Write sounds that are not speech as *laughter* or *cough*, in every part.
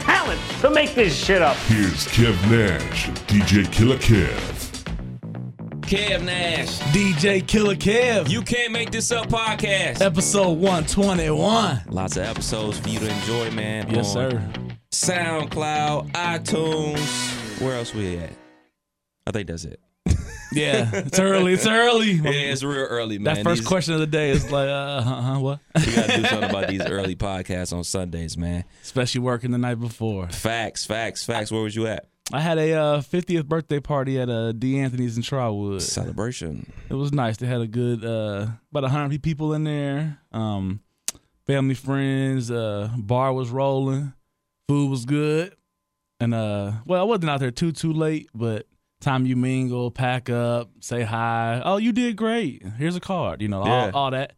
talent to make this shit up. Here's Kev Nash DJ Killer Kev. Kev Nash. DJ Killer Kev. You can't make this up podcast. Episode 121. Lots of episodes for you to enjoy, man. Yes, on sir. SoundCloud, iTunes. Where else we at? I think that's it. Yeah, it's early. It's early. *laughs* Yeah, it's real early, man. that first These- question of the day is like, uh, huh, what? We gotta do something about these early podcasts on Sundays, man. Especially working the night before. Facts, facts, facts. Where was you at? I had a uh, 50th birthday party at uh, D. Anthony's in Trotwood. Celebration. It was nice. They had a good, uh, about 100 people in there. Um, family, friends. Uh, bar was rolling. Food was good. And, uh, well, I wasn't out there too, too late, but time you mingle, pack up, say hi. Oh, you did great. Here's a card. You know, Yeah. all, all that.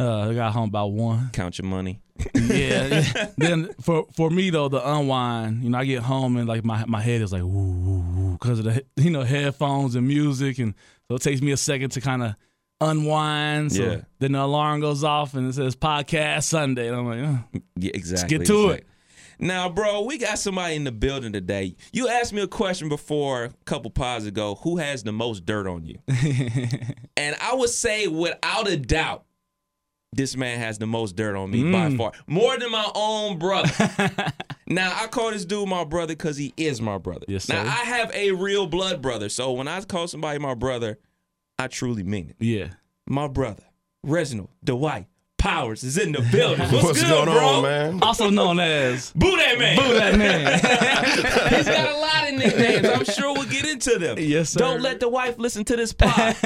Uh, I got home about one. Count your money. *laughs* yeah. *laughs* then for for me though, the unwind, you know, I get home and like my my head is like woo because of the *laughs* you know headphones and music, and so it takes me a second to kind of unwind. So Yeah. then the alarm goes off and it says podcast Sunday, and I'm like, oh. Yeah, exactly. get to It's it. Now, bro, we got somebody in the building today. You asked me a question before a couple pods ago. Who has the most dirt on you? *laughs* and I would say, without a doubt, this man has the most dirt on me by Mm. far, more than my own brother. *laughs* now, I call this dude my brother because he is my brother. Yes, Now. I have a real blood brother, so when I call somebody my brother, I truly mean it. yeah. My brother, Reginald Dwight Powers, is in the building. *laughs* What's, What's good, going bro? on, man? Also known as Boo that man. Boo that man. *laughs* *laughs* He's got a lot of nicknames. I'm sure we'll get into them. Yes, sir. Don't let the wife listen to this pod.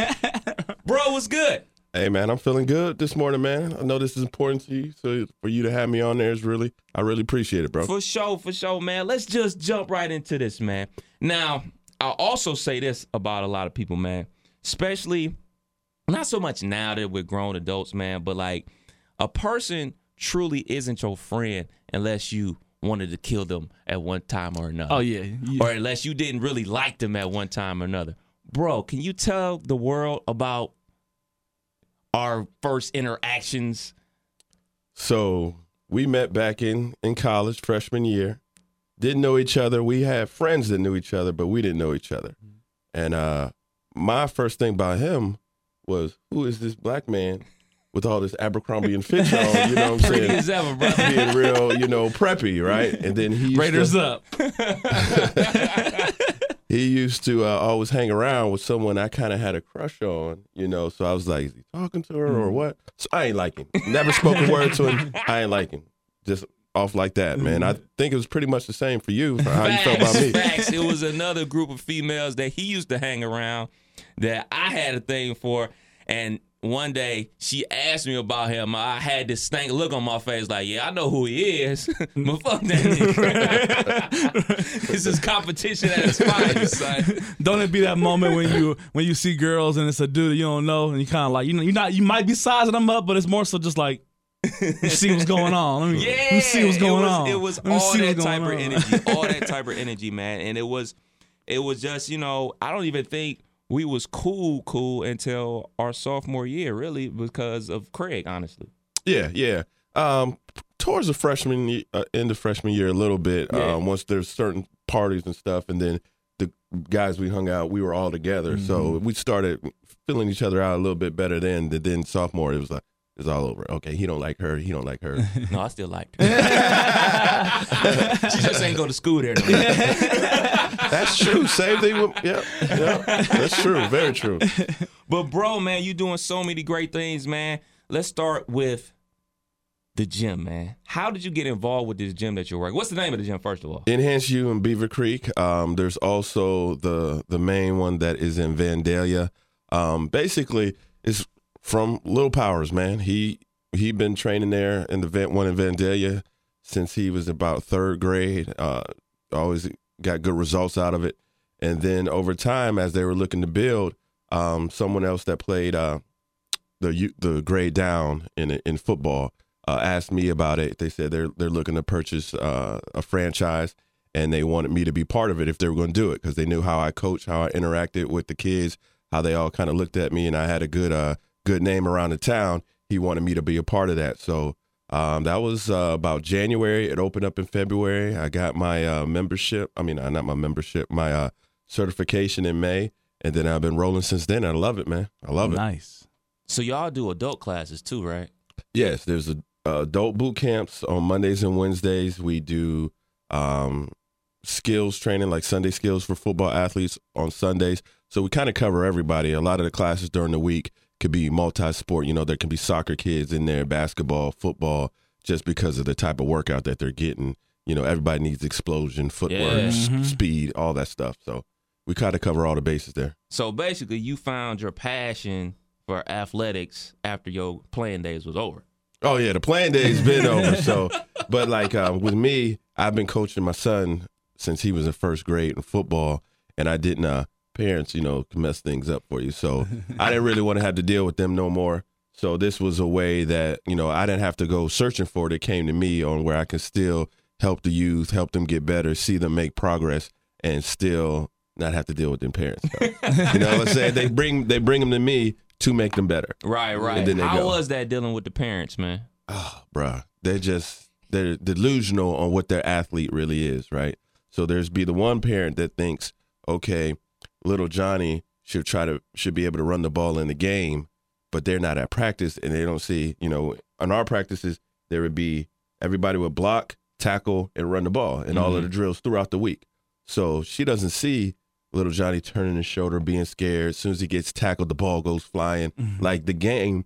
Bro, what's good? Hey, man, I'm feeling good this morning, man. I know this is important to you, so for you to have me on there is really, I really appreciate it, bro. For sure, for sure, man. Let's just jump right into this, man. Now, I'll also say this about a lot of people, man. Especially not so much now that we're grown adults, man, but like a person truly isn't your friend unless you wanted to kill them at one time or another. Oh yeah. yeah. or unless you didn't really like them at one time or another. Bro, can you tell the world about our first interactions? So we met back in in college, freshman year. Didn't know each other. We had friends that knew each other, but we didn't know each other. And uh, my first thing about him was, who is this black man with all this Abercrombie and Fitch on? You know what I'm *laughs* saying? as ever, bro. *laughs* Being real, you know, preppy, right? And then he Raiders to, up. *laughs* he used to uh, always hang around with someone I kind of had a crush on, you know. So I was like, is he talking to her or Mm. what? So I ain't like him. Never spoke a word to him. I ain't like him. Just off like that, man. I think it was pretty much the same for you, for how you felt about me. Facts. It was another group of females that he used to hang around that I had a thing for. And one day she asked me about him. I had this stank look on my face, like, yeah, I know who he is. *laughs* but fuck that nigga. *laughs* this is competition at its finest, son. Don't it be that moment when you when you see girls and it's a dude that you don't know and you kind of like you know you not you might be sizing them up but it's more so just like you see what's going on. Let me, Yeah, let me see what's going it was, on. It was all that type of energy, all that *laughs* type of energy, man. And it was, it was just you know, I don't even think we was cool, cool until our sophomore year, really, because of Craig, honestly. Yeah, yeah. Um, towards the freshman, uh, end of freshman year, a little bit. Yeah. Um, once there's certain parties and stuff, and then the guys we hung out, we were all together. So we started filling each other out a little bit better then. Then, then sophomore, it was like it's all over. Okay, he don't like her. He don't like her. *laughs* No, I still liked her. *laughs* she just ain't go to school there. No. *laughs* That's true. Same thing with yeah, yeah. That's true. Very true. But bro, man, you doing so many great things, man. Let's start with the gym, man. How did you get involved with this gym that you're working? What's the name of the gym, first of all? Enhance U in Beavercreek. Um, there's also the the main one that is in Vandalia. Um, basically, it's from Little Powers, man. He he been training there in the Van, one in Vandalia. since he was about third grade. Uh, always got good results out of it. And then over time, as they were looking to build, um, someone else that played uh, the the grade down in in football uh, asked me about it. They said they're they're looking to purchase uh, a franchise, and they wanted me to be part of it if they were going to do it because they knew how I coached, how I interacted with the kids, how they all kind of looked at me, and I had a good uh good name around the town. He wanted me to be a part of that, so. Um, that was uh, about January. It opened up in February. I got my uh, membership. I mean, uh, not my membership, my uh, certification in May, and then I've been rolling since then. I love it, man. I love it. Nice. So y'all do adult classes too, right? Yes, there's a, uh, adult boot camps on Mondays and Wednesdays. We do um, skills training, like Sunday skills for football athletes on Sundays. So we kind of cover everybody. A lot of the classes during the week could be multi-sport. You know, there can be soccer kids in there, basketball, football, just because of the type of workout that they're getting. You know, everybody needs explosion, footwork, Yeah. s- Mhm. speed, all that stuff. So we kind of cover all the bases there. So basically, you found your passion for athletics after your playing days was over. Oh yeah, the playing day's been over. *laughs* So, but like uh, with me, I've been coaching my son since he was in first grade in football, and I didn't. Uh, parents, you know, can mess things up for you. So I didn't really want to have to deal with them no more. So this was a way that you know I didn't have to go searching for it. It came to me on where I can still help the youth, help them get better, see them make progress, and still not have to deal with them parents. You know what I'm saying? They bring they bring them to me to make them better. Right, right. They How go. was that dealing with the parents, man? oh, bruh, they're just they're delusional on what their athlete really is, right? So there's be the one parent that thinks, okay, little Johnny should try to should be able to run the ball in the game, but they're not at practice and they don't see, you know, on our practices there would be everybody would block, tackle, and run the ball in all of the drills throughout the week. So she doesn't see little Johnny turning his shoulder, being scared. As soon as he gets tackled, the ball goes flying. Like the game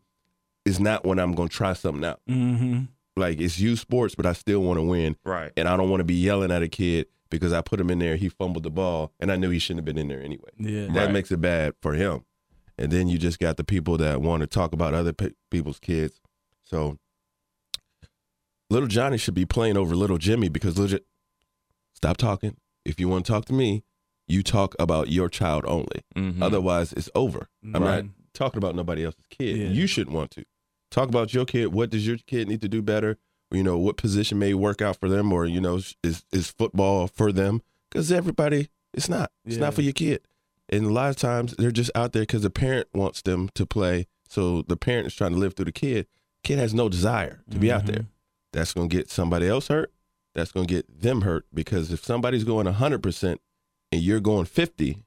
is not when I'm gonna try something out Mm-hmm. like it's youth sports, but I still want to win, Right. and I don't want to be yelling at a kid because I put him in there, he fumbled the ball, and I knew he shouldn't have been in there anyway. Yeah. That Right. makes it bad for him. And then you just got the people that want to talk about other pe- people's kids. So little Johnny should be playing over little Jimmy because little, J- stop talking. If you want to talk to me, you talk about your child only. Mhm. Otherwise, it's over. I'm Right. not talking about nobody else's kid. Yeah. You shouldn't want to talk about your kid. What does your kid need to do better? You know, what position may work out for them, or you know, is is football for them? Because everybody, it's not. It's Yeah. not for your kid. And a lot of times they're just out there because the parent wants them to play. So the parent is trying to live through the kid. Kid has no desire to be out mm-hmm. there. That's going to get somebody else hurt. That's going to get them hurt because if somebody's going 100% and you're going 50, Whew.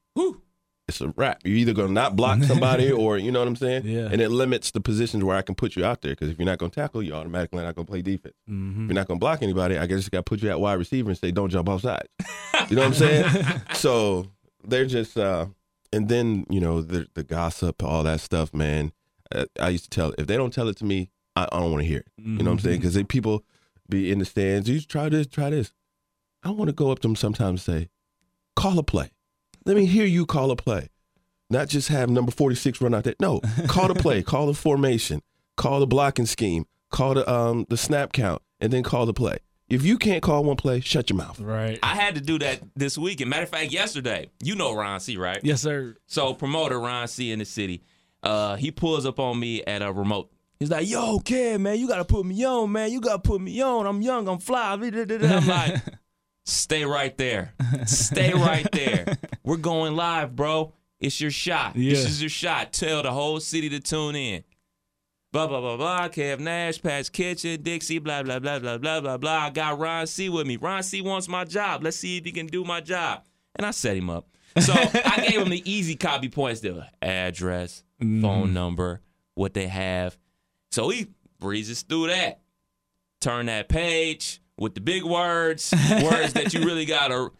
It's a wrap. You're either going to not block *laughs* somebody or, you know what I'm saying? Yeah. And it limits the positions where I can put you out there because if you're not going to tackle, you're automatically not going to play defense. Mm-hmm. If you're not going to block anybody, I guess I got to put you at wide receiver and say, don't jump off sides. You know what I'm saying? *laughs* so they're just, uh, and then, you know, the, the gossip, all that stuff, man. Uh, I used to tell, if they don't tell it to me, I, I don't want to hear it. You know what I'm saying? Because people be in the stands, you try this, try this. I want to go up to them sometimes and say, call a play. Let me hear you call a play. Not just have number 46 run out there. No, call the play, *laughs* call the formation, call the blocking scheme, call the um the snap count, and then call the play. If you can't call one play, shut your mouth. Right. I had to do that this week. And matter of fact, yesterday, you know Ron C, right? yes, sir. So promoter Ron C in the city, uh, he pulls up on me at a remote. He's like, "Yo, kid, man, you gotta put me on, man. You gotta put me on. I'm young, I'm fly." I'm like, *laughs* "Stay right there, stay right there. We're going live, bro. It's your shot. Yeah. This is your shot. Tell the whole city to tune in." Blah blah blah blah. Kev Nash, Pat's Kitchen, Dixie, blah blah blah blah blah blah blah. I got Ron C with me. Ron C wants my job. Let's see if he can do my job. And I set him up. So I gave him the easy copy points: the address, mm. phone number, what they have. So he breezes through that. Turn that page with the big words, *laughs* words that you really gotta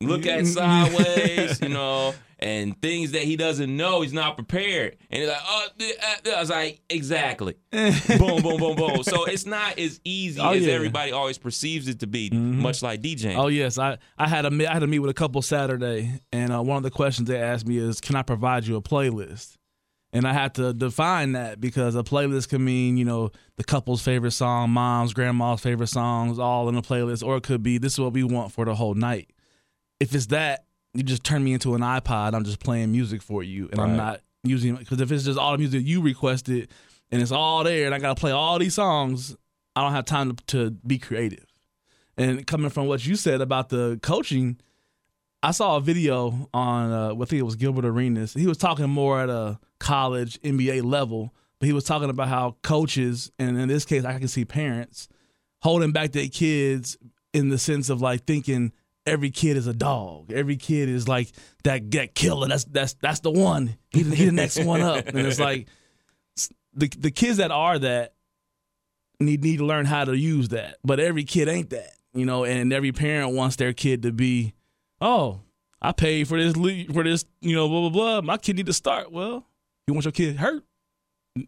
look at mm-hmm. sideways, you know, and things that he doesn't know. He's not prepared, and he's like, "Oh," uh, th-" I was like, "Exactly." *laughs* boom, boom, boom, boom. So it's not as easy Oh, as yeah. everybody always perceives it to be. Much like DJing. Oh yes, I, I had a I had to meet with a couple Saturday, and uh, one of the questions they asked me is, "Can I provide you a playlist?" And I had to define that because a playlist can mean, you know, the couple's favorite song, mom's, grandma's favorite songs, all in a playlist, or it could be this is what we want for the whole night. If it's that, you just turn me into an iPod. I'm just playing music for you, and I'm not using because if it's just all the music you requested and it's all there, and I gotta play all these songs, I don't have time to, to be creative. And coming from what you said about the coaching, I saw a video on uh, I think it was Gilbert Arenas. He was talking more at a college NBA level, but he was talking about how coaches, and in this case, I can see parents holding back their kids in the sense of like thinking every kid is a dog. Every kid is like that that killer. That's that's that's the one. He the, he the next one up, and it's like the the kids that are that need need to learn how to use that. But every kid ain't that, you know. And every parent wants their kid to be, oh, I paid for this for this, you know, blah blah blah. My kid need to start. Well, you want your kid hurt?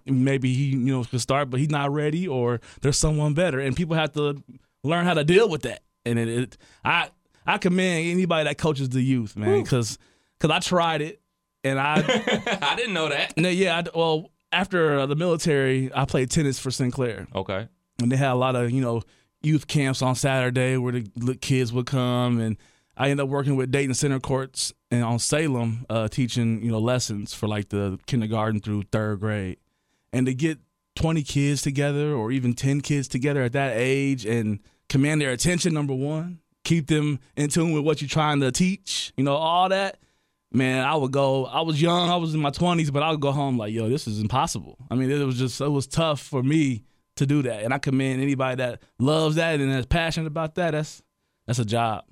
Maybe he, you know, could start, but he's not ready, or there's someone better, and people have to learn how to deal with that. And it, it I I commend anybody that coaches the youth, man, because because I tried it, and I *laughs* I didn't know that. no, yeah, I, well, after uh, the military, I played tennis for Sinclair, Okay. and they had a lot of you know youth camps on Saturday where the kids would come, and I ended up working with Dayton Center Courts and on Salem, uh, teaching you know lessons for like the kindergarten through third grade, and to get twenty kids together or even ten kids together at that age and command their attention, number one, keep them in tune with what you're trying to teach, you know, all that man, I would go. I was young. I was in my twenties, but I would go home like, yo, this is impossible. I mean, it was just it was tough for me to do that, and I commend anybody that loves that and is passionate about that. That's that's a job.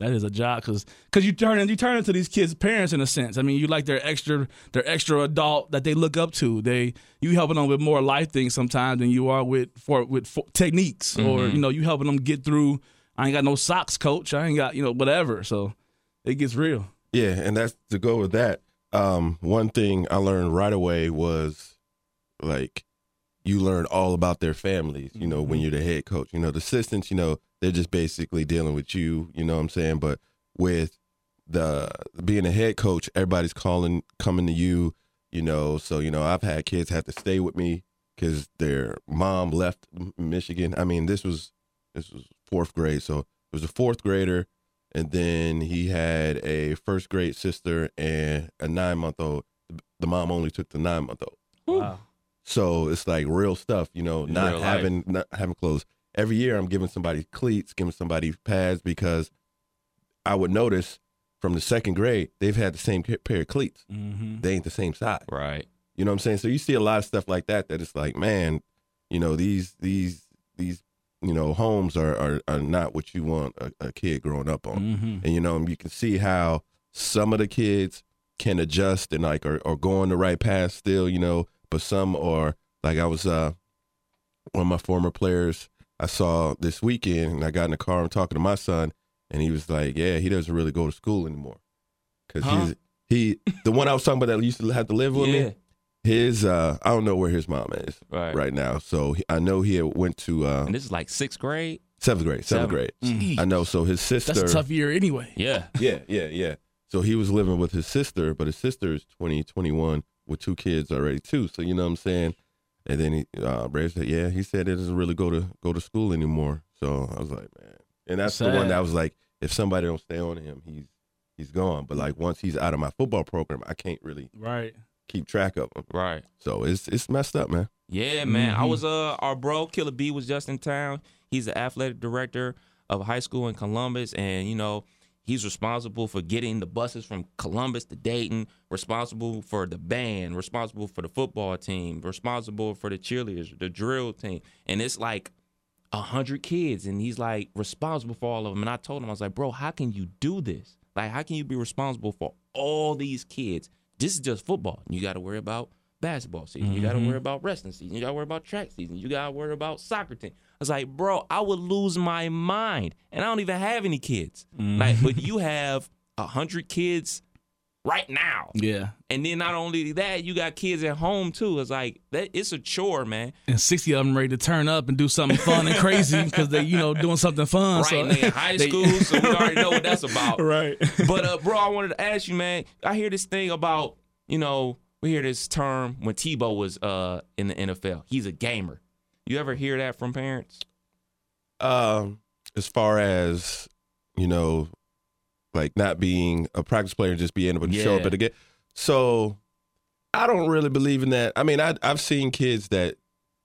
That is a job because because you turn you turn into these kids' parents in a sense. I mean, you like their extra their extra adult that they look up to. They you helping them with more life things sometimes than you are with for with for techniques or mm-hmm. you know you helping them get through. I ain't got no socks, coach. I ain't got you know whatever. So it gets real. Yeah, and that's to go with that. Um, one thing I learned right away was like you learn all about their families, you know, when you're the head coach. You know, the assistants, you know, they're just basically dealing with you, you know what I'm saying? But with the being a head coach, everybody's calling coming to you, you know, so you know, I've had kids have to stay with me cuz their mom left Michigan. I mean, this was this was 4th grade, so it was a 4th grader and then he had a first grade sister and a nine month old. The mom only took the nine month old. Wow. So it's like real stuff, you know, not Real life. having not having clothes. Every year I'm giving somebody cleats, giving somebody pads because I would notice from the second grade they've had the same pair of cleats. Mm-hmm. They ain't the same size. Right. You know what I'm saying? So you see a lot of stuff like that that it's like, man, you know, these these these you know homes are are, are not what you want a, a kid growing up on Mm-hmm. and you know you can see how some of the kids can adjust and like are, are going the right path still you know but some are like i was uh one of my former players i saw this weekend and i got in the car and talking to my son and he was like yeah he doesn't really go to school anymore because Huh? he's he the one i was talking about that used to have to live with Yeah. me his uh i don't know where his mom is Right. right now so he, i know he had went to uh And this is like sixth grade. seventh grade seventh Seven. grade i know so his sister That's a tough year anyway. Yeah. yeah, yeah, yeah. So he was living with his sister, but his sister is 20, 21 with two kids already too. So you know what I'm saying? And then he uh Ray said, Yeah, he said he doesn't really go to go to school anymore. So I was like, Man. And that's the one Sad. that was like, if somebody don't stay on him, he's he's gone. But like once he's out of my football program, I can't really Right. Keep track of them. Right. So it's it's messed up, man. Yeah, man. I Mhm. was uh our bro Killer B was just in town. He's the athletic director of a high school in Columbus, and you know he's responsible for getting the buses from Columbus to Dayton. Responsible for the band. Responsible for the football team. Responsible for the cheerleaders, the drill team, and it's like a hundred kids, and he's like responsible for all of them. And I told him I was like, bro, how can you do this? Like, how can you be responsible for all these kids? This is just football. You got to worry about basketball season. You got to mm-hmm. worry about wrestling season. You got to worry about track season. You got to worry about soccer team. I was like, bro, I would lose my mind, and I don't even have any kids. Like, mm. but you have a hundred kids right now, Yeah. and then not only that, you got kids at home too. It's like that. It's a chore, man. And 60 of them ready to turn up and do something fun and crazy *laughs* because they, you know, doing something fun. Right, so and they in high they- school, so we *laughs* already know what that's about. *laughs* right. But uh, bro, I wanted to ask you, man. I hear this thing about you know we hear this term when Tebow was uh in the NFL. He's a gamer. You ever hear that from parents? Um, as far as you know, like not being a practice player and just being able to show up Yeah. at the game. So I don't really believe in that. I mean, I, I've seen kids that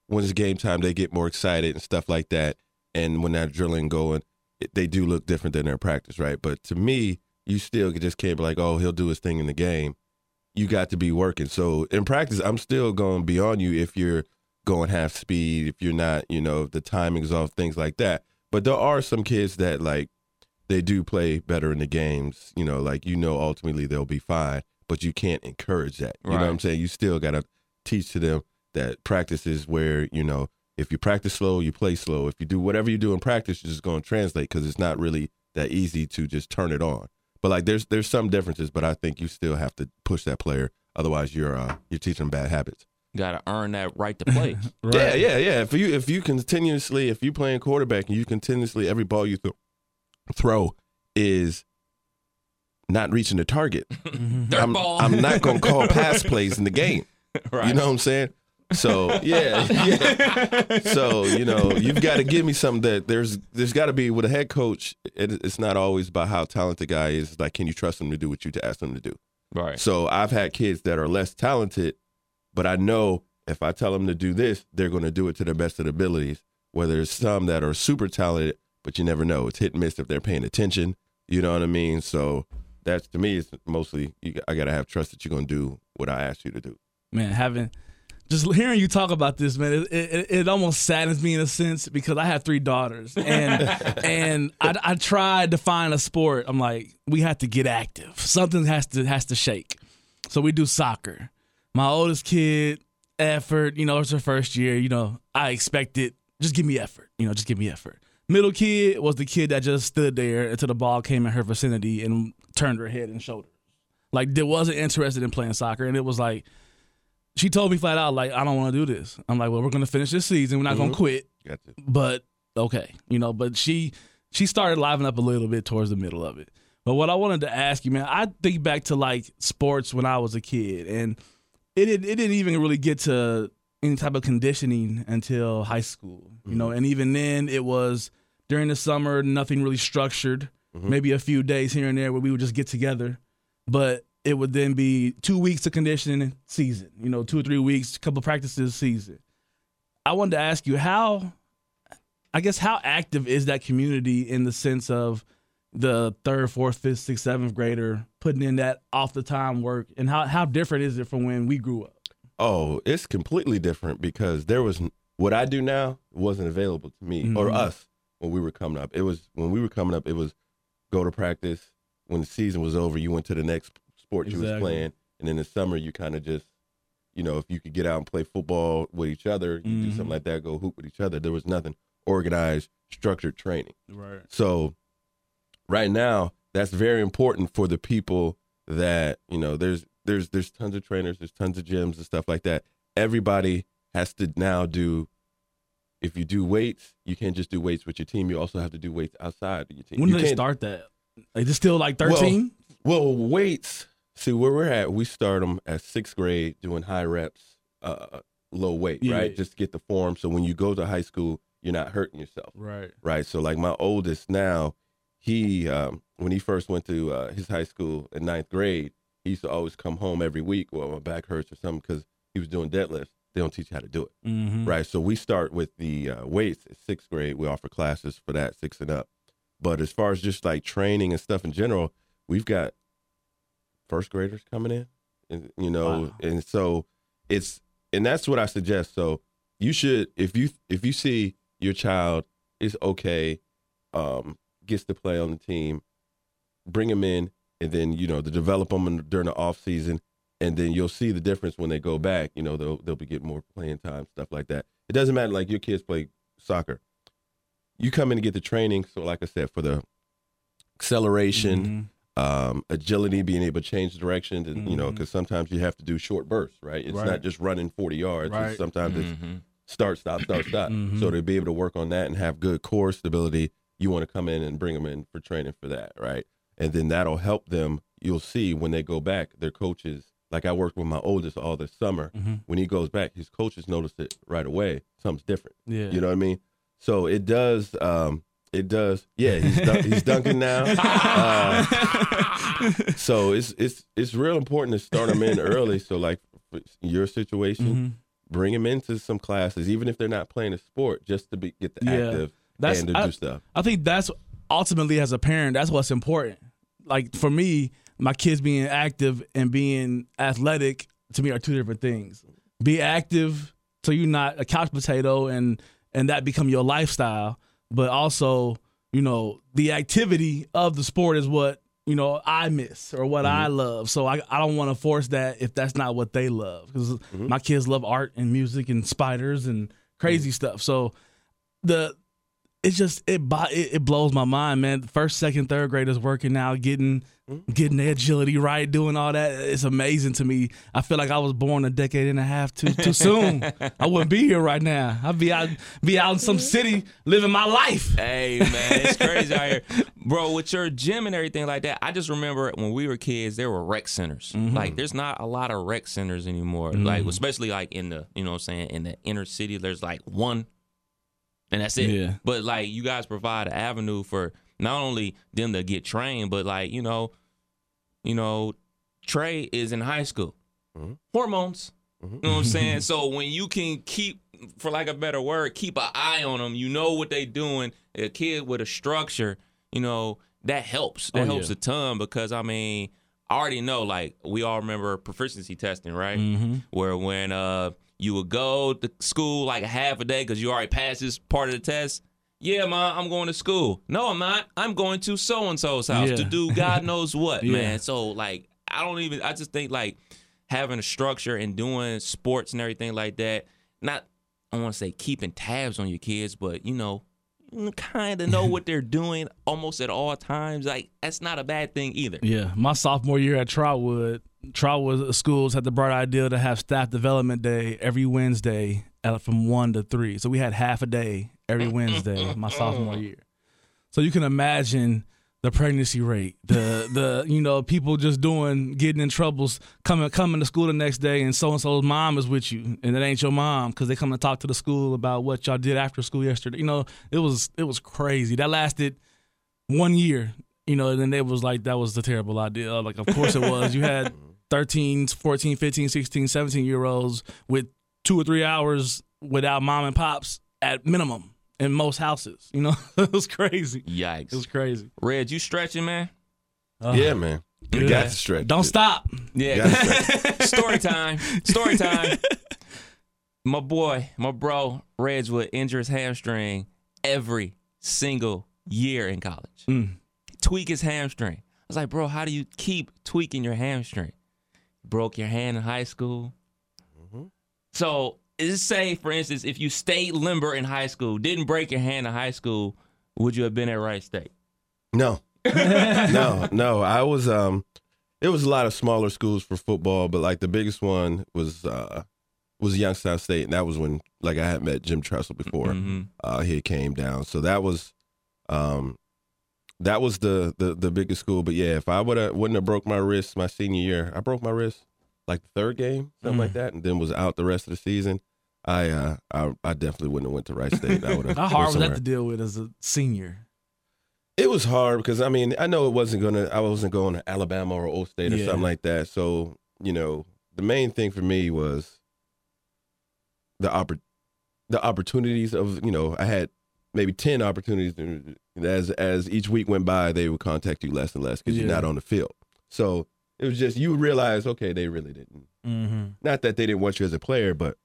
when it's game time, they get more excited and stuff like that. And when that drilling going, it, they do look different than their practice, right? But to me, you still just can't be like, oh, he'll do his thing in the game. You got to be working. So in practice, I'm still going beyond you if you're going half speed, if you're not, you know, the timing's off, things like that. But there are some kids that like they do play better in the games, you know, like you know ultimately they'll be fine, but you can't encourage that. You know what I'm saying? You still gotta teach to them that practice is where, you know, if you practice slow, you play slow. If you do whatever you do in practice, you're just gonna translate because it's not really that easy to just turn it on. But like there's there's some differences, but I think you still have to push that player. Otherwise you're uh you're teaching bad habits. Got to earn that right to play. *laughs* Yeah, yeah, yeah. If you if you continuously if you playing quarterback and you continuously every ball you th- throw is not reaching the target, *laughs* mm-hmm. I'm, ball. I'm not gonna call *laughs* pass plays in the game. right. You know what I'm saying? So yeah, yeah. So you know you've got to give me something that there's there's got to be with a head coach. It, it's not always about how talented the guy is. It's like can you trust him to do what you to ask him to do? right. So I've had kids that are less talented, but I know if I tell them to do this, they're going to do it to their best of their abilities. Whether it's some that are super talented, but you never know. It's hit and miss if they're paying attention. You know what I mean? So that's to me, it's mostly you, I got to have trust that you're going to do what I ask you to do. man, having just hearing you talk about this, man, it, it, it almost saddens me in a sense because I have three daughters, and *laughs* and I, I tried to find a sport. I'm like, we have to get active. Something has to has to shake. So we do soccer. My oldest kid, effort. You know, it's her first year. You know, I expect it. just give me effort. You know, just give me effort. Middle kid was the kid that just stood there until the ball came in her vicinity and turned her head and shoulders. Like, they wasn't interested in playing soccer, and it was like she told me flat out, like, I don't want to do this. I'm like, well, we're gonna finish this season. We're not gonna mm-hmm. quit, Got to. but okay, you know. But she she started livening up a little bit towards the middle of it. But what I wanted to ask you, man, I think back to like sports when I was a kid, and it it, it didn't even really get to any type of conditioning until high school, you know. Mm-hmm. And even then, it was during the summer, nothing really structured. Mm-hmm. Maybe a few days here and there where we would just get together, but it would then be two weeks of conditioning season. You know, two or three weeks, couple practices season. I wanted to ask you how, I guess, how active is that community in the sense of the third, fourth, fifth, sixth, seventh grader putting in that off the time work, and how how different is it from when we grew up? Oh, it's completely different because there was what I do now wasn't available to me or Mhm. us when we were coming up. It was when we were coming up. It was go to practice. When the season was over, you went to the next sport you was playing, and in the summer you kind of just, you know, if you could get out and play football with each other, you do Mhm. something like that, go hoop with each other. There was nothing organized, structured training. Right. So right now, that's very important for the people that, you know, there's there's there's tons of trainers, there's tons of gyms and stuff like that. Everybody has to now do if you do weights, you can't just do weights with your team. You also have to do weights outside of your team. When you did they start that? Like, it's still like thirteen. Well, weights. See where we're at. We start them at sixth grade doing high reps, uh, low weight, Yeah. right? Just to get the form. So when you go to high school, you're not hurting yourself right. right? So like my oldest now, he um, when he first went to uh, his high school in ninth grade, he used to always come home every week. Well, my back hurts or something because he was doing deadlifts. They don't teach you how to do it, Mm-hmm. right? So we start with the uh, weights at sixth grade. We offer classes for that six and up. But as far as just like training and stuff in general, we've got first graders coming in, and you know, Wow. and so it's and that's what I suggest. So you should if you if you see your child is okay, um, gets to play on the team, bring him in, and then you know to develop them in, during the off season, and then you'll see the difference when they go back. You know they'll they'll be getting more playing time, stuff like that. It doesn't matter like your kids play soccer. You come in to get the training. So like I said, for the acceleration, Mhm. um, agility, being able to change direction, and, you know, because sometimes you have to do short bursts, right? It's Right. not just running 40 yards. It's Right. sometimes it's Mhm. start, stop, start, stop. Mhm. So to be able to work on that and have good core stability, you want to come in and bring them in for training for that, right? And then that'll help them. You'll see when they go back, their coaches like I worked with my oldest all this summer. Mm-hmm. When he goes back, his coaches notice it right away. Something's different. Yeah. You know what I mean? So it does. Um, it does. Yeah, he's dun- he's dunking now. *laughs* Uh, so it's it's it's real important to start them in early. So like your situation, Mm-hmm. bring them into some classes, even if they're not playing a sport, just to be get the Yeah. active That's- and to I- do stuff. I think that's ultimately as a parent, that's what's important. Like for me, my kids being active and being athletic to me are two different things. Be active so you're not a couch potato and and that become your lifestyle, but also, you know, the activity of the sport is what, you know, I miss or what I mm-hmm. love. So I I don't want to force that if that's not what they love cuz mm-hmm. my kids love art and music and spiders and crazy mm-hmm. stuff. So the it's just it, it it blows my mind, man. First, second, third graders working out, getting getting their agility right, doing all that. It's amazing to me. I feel like I was born a decade and a half too too soon. I wouldn't be here right now. I'd be out be out in some city living my life. Hey man, it's crazy out here, bro. With your gym and everything like that, I just remember when we were kids, there were rec centers. Mm-hmm. Like, there's not a lot of rec centers anymore. Like, especially like in the, you know, what I'm saying in the inner city, there's like one, and that's it. Yeah. But like, you guys provide an avenue for not only them to get trained, but like, you know, you know, Trey is in high school. Hormones. You know what I'm saying? *laughs* so when you can keep, for like a better word, keep an eye on them, you know what they doing. A kid with a structure, you know, that helps. That Oh, helps yeah. a ton because I mean, I already know. Like we all remember proficiency testing, right? Mm-hmm. Where when uh you would go to school like a half a day because you already passed this part of the test. Yeah, ma, I'm going to school. No, I'm not. I'm going to so and so's house Yeah. to do God *laughs* knows what, Yeah. man. So like, I don't even. I just think like having a structure and doing sports and everything like that. Not, I want to say keeping tabs on your kids, but you know, kind of know what they're doing almost at all times. Like that's not a bad thing either. Yeah, my sophomore year at Trotwood, Trotwood schools had the bright idea to have staff development day every Wednesday at, from one to three. So we had half a day every mm, mm, Wednesday mm, my sophomore year. So you can imagine the pregnancy rate, the the you know people just doing getting in troubles, coming coming to school the next day, and so and so's mom is with you, and it ain't your mom because they come to talk to the school about what y'all did after school yesterday. You know, it was it was crazy. That lasted one year, you know, and then it was like that was the terrible idea. Uh, like, of course it *laughs* was. You had 13, 14, 15, 16, 17 year olds with two or three hours without mom and pops at minimum in most houses. You know, *laughs* it was crazy. Yikes. It was crazy. Red, you stretching, man? yeah, man. You Yeah. got to stretch. Don't stop. Yeah. *laughs* *laughs* Story time. Story time. My boy, my bro, Reg would injure his hamstring every single year in college. Mm. Tweak his hamstring. I was like, bro, how do you keep tweaking your hamstring? Broke your hand in high school. So, is say, for instance, if you stayed limber in high school, didn't break your hand in high school, would you have been at Wright State? No. *laughs* no, no. I was um it was a lot of smaller schools for football, but like the biggest one was uh was Youngstown State, and that was when like I had met Jim Tressel before Mhm. uh he came down. So that was um that was the the the biggest school. But yeah, if I would have wouldn't have broke my wrist my senior year, I broke my wrist like the third game, something like that, and then was out the rest of the season. I uh I, I definitely wouldn't have went to Wright State. I *laughs* would have How hard was that to deal with as a senior? It was hard because I mean I know it wasn't gonna I wasn't going to Alabama or Ohio State or Yeah. something like that. So you know the main thing for me was the oppor- the opportunities of you know I had maybe ten opportunities as as each week went by they would contact you less and less because Yeah. you're not on the field. So it was just you realize okay they really didn't Mm-hmm. not that they didn't want you as a player but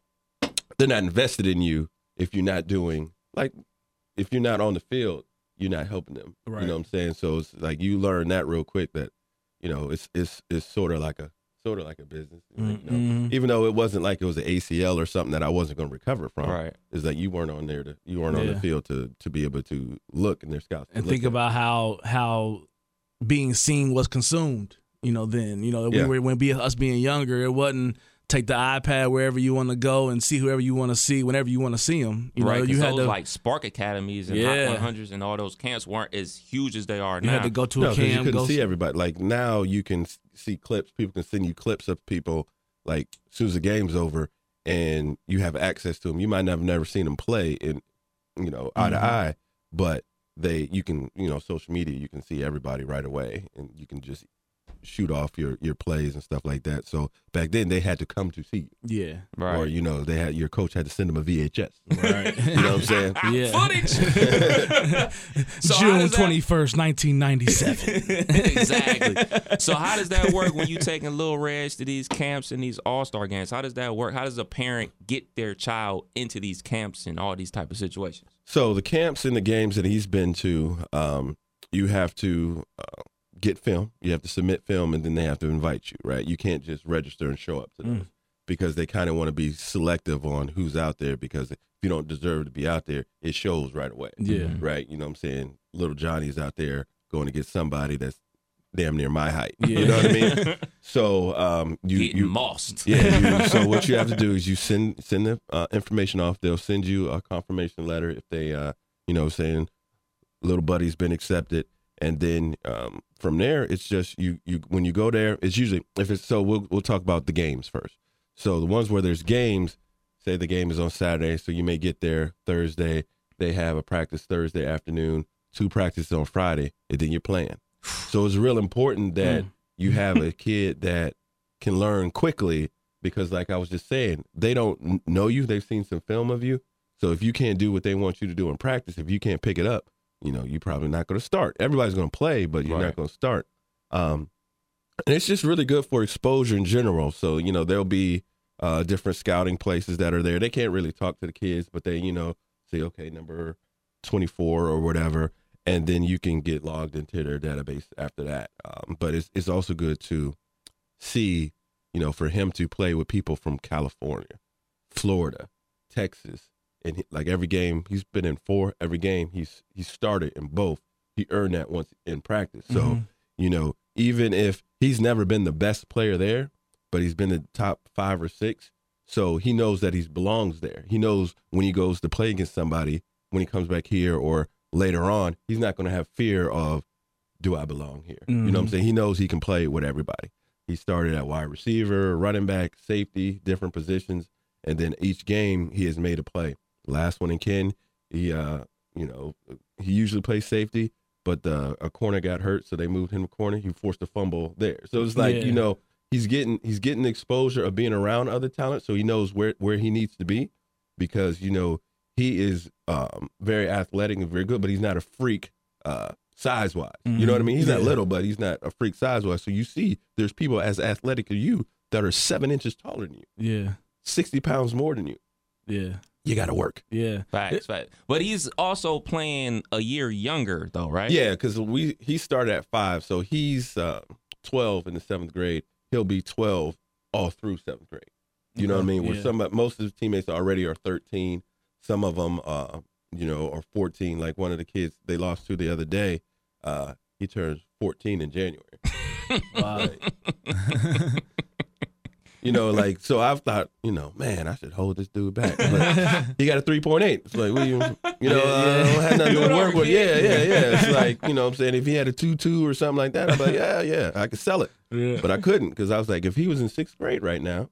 they're not invested in you if you're not doing like if you're not on the field you're not helping them Right. you know what i'm saying so it's like you learn that real quick that you know it's it's it's sort of like a sort of like a business you know? Mhm. even though it wasn't like it was an acl or something that i wasn't going to recover from Right. is that you weren't on there to you weren't on the field to to be able to look and their scouts and think about how how being seen was consumed. You know, then you know Yeah. we were when be us being younger, it wasn't take the iPad wherever you want to go and see whoever you want to see whenever you want to see them. You right, know, 'cause you had those to like Spark Academies and Yeah. Hot 100s and all those camps weren't as huge as they are you now. had to go to No, a 'cause you couldn't Go see everybody. Like now, you can see clips. People can send you clips of people. Like as soon as the game's over, and you have access to them. You might not have never seen them play in, you know, eye to Mhm. eye, but they you can you know social media. You can see everybody right away, and you can just shoot off your your plays and stuff like that. So back then, they had to come to see you, yeah, right. or you know, they had your coach had to send them a VHS. right. *laughs* You know what I'm saying? *laughs* yeah. Footage. *laughs* So June twenty first, nineteen ninety seven. exactly. So how does that work when you taking little reds to these camps and these all star games? How does that work? How does a parent get their child into these camps and all these type of situations? So the camps and the games that he's been to, um, you have to uh, get film. You have to submit film, and then they have to invite you. Right? You can't just register and show up to those because they kind of want to be selective on who's out there. Because if you don't deserve to be out there, it shows right away. Yeah. Right? You know what I'm saying? Little Johnny's out there going to get somebody that's damn near my height. Yeah. You know what I mean? *laughs* so um, you Getting you mossed. yeah. You, so *laughs* what you have to do is you send send the uh, information off. They'll send you a confirmation letter if they, uh, you know, saying little buddy's been accepted, and then um, from there it's just you you when you go there, it's usually if it's so we'll we'll talk about the games first. So the ones where there's games, say the game is on Saturday, so you may get there Thursday. They have a practice Thursday afternoon, two practices on Friday, and then you're playing. So it's real important that mm. you have a *laughs* kid that can learn quickly because, like I was just saying, they don't know you. They've seen some film of you. So if you can't do what they want you to do in practice, if you can't pick it up, you know, you're probably not going to start. Everybody's going to play, but you're Right. not going to start. Um, and it's just really good for exposure in general. So you know, there'll be uh, different scouting places that are there. They can't really talk to the kids, but they, you know, say, okay, number 24 or whatever, and then you can get logged into their database after that. Um, but it's it's also good to see, you know, for him to play with people from California, Florida, Texas, and he, like every game he's been in four, every game he's he started in both. He earned that once in practice. So Mhm. you know, even if he's never been the best player there, but he's been the top five or six, so he knows that he belongs there. He knows when he goes to play against somebody, when he comes back here or later on, he's not going to have fear of, do I belong here? You know what I'm Mhm. saying? He knows he can play with everybody. He started at wide receiver, running back, safety, different positions, and then each game he has made a play. Last one in Ken, he, uh, you know, he usually plays safety, but the, a corner got hurt, so they moved him to corner. He forced a fumble there. So it's like Yeah. you know he's getting he's getting exposure of being around other talent, so he knows where where he needs to be because you know he is um, very athletic and very good, but he's not a freak uh, size wise. You know what I mean? He's not little, but he's not a freak size wise. So you see, there's people as athletic as you that are seven inches taller than you, Yeah, sixty pounds more than you. yeah, You got to work. yeah. Facts, facts. But he's also playing a year younger, though, right? Yeah, because we he started at five, so he's uh, twelve in the seventh grade. He'll be twelve all through seventh grade. You know what I mean? Where Yeah. some most of his teammates already are thirteen. Some of them, uh, you know, are fourteen. Like one of the kids they lost to the other day, uh, he turns fourteen in January. *laughs* Wow. You know, like so. I've thought, you know, man, I should hold this dude back. But he got a three point eight. It's like, well, you, you know, I don't have nothing to work with. Yeah, yeah, yeah. It's like, you know, what I'm saying if he had a two two or something like that, I'm like, yeah, yeah, I could sell it, yeah. but I couldn't because I was like, if he was in sixth grade right now,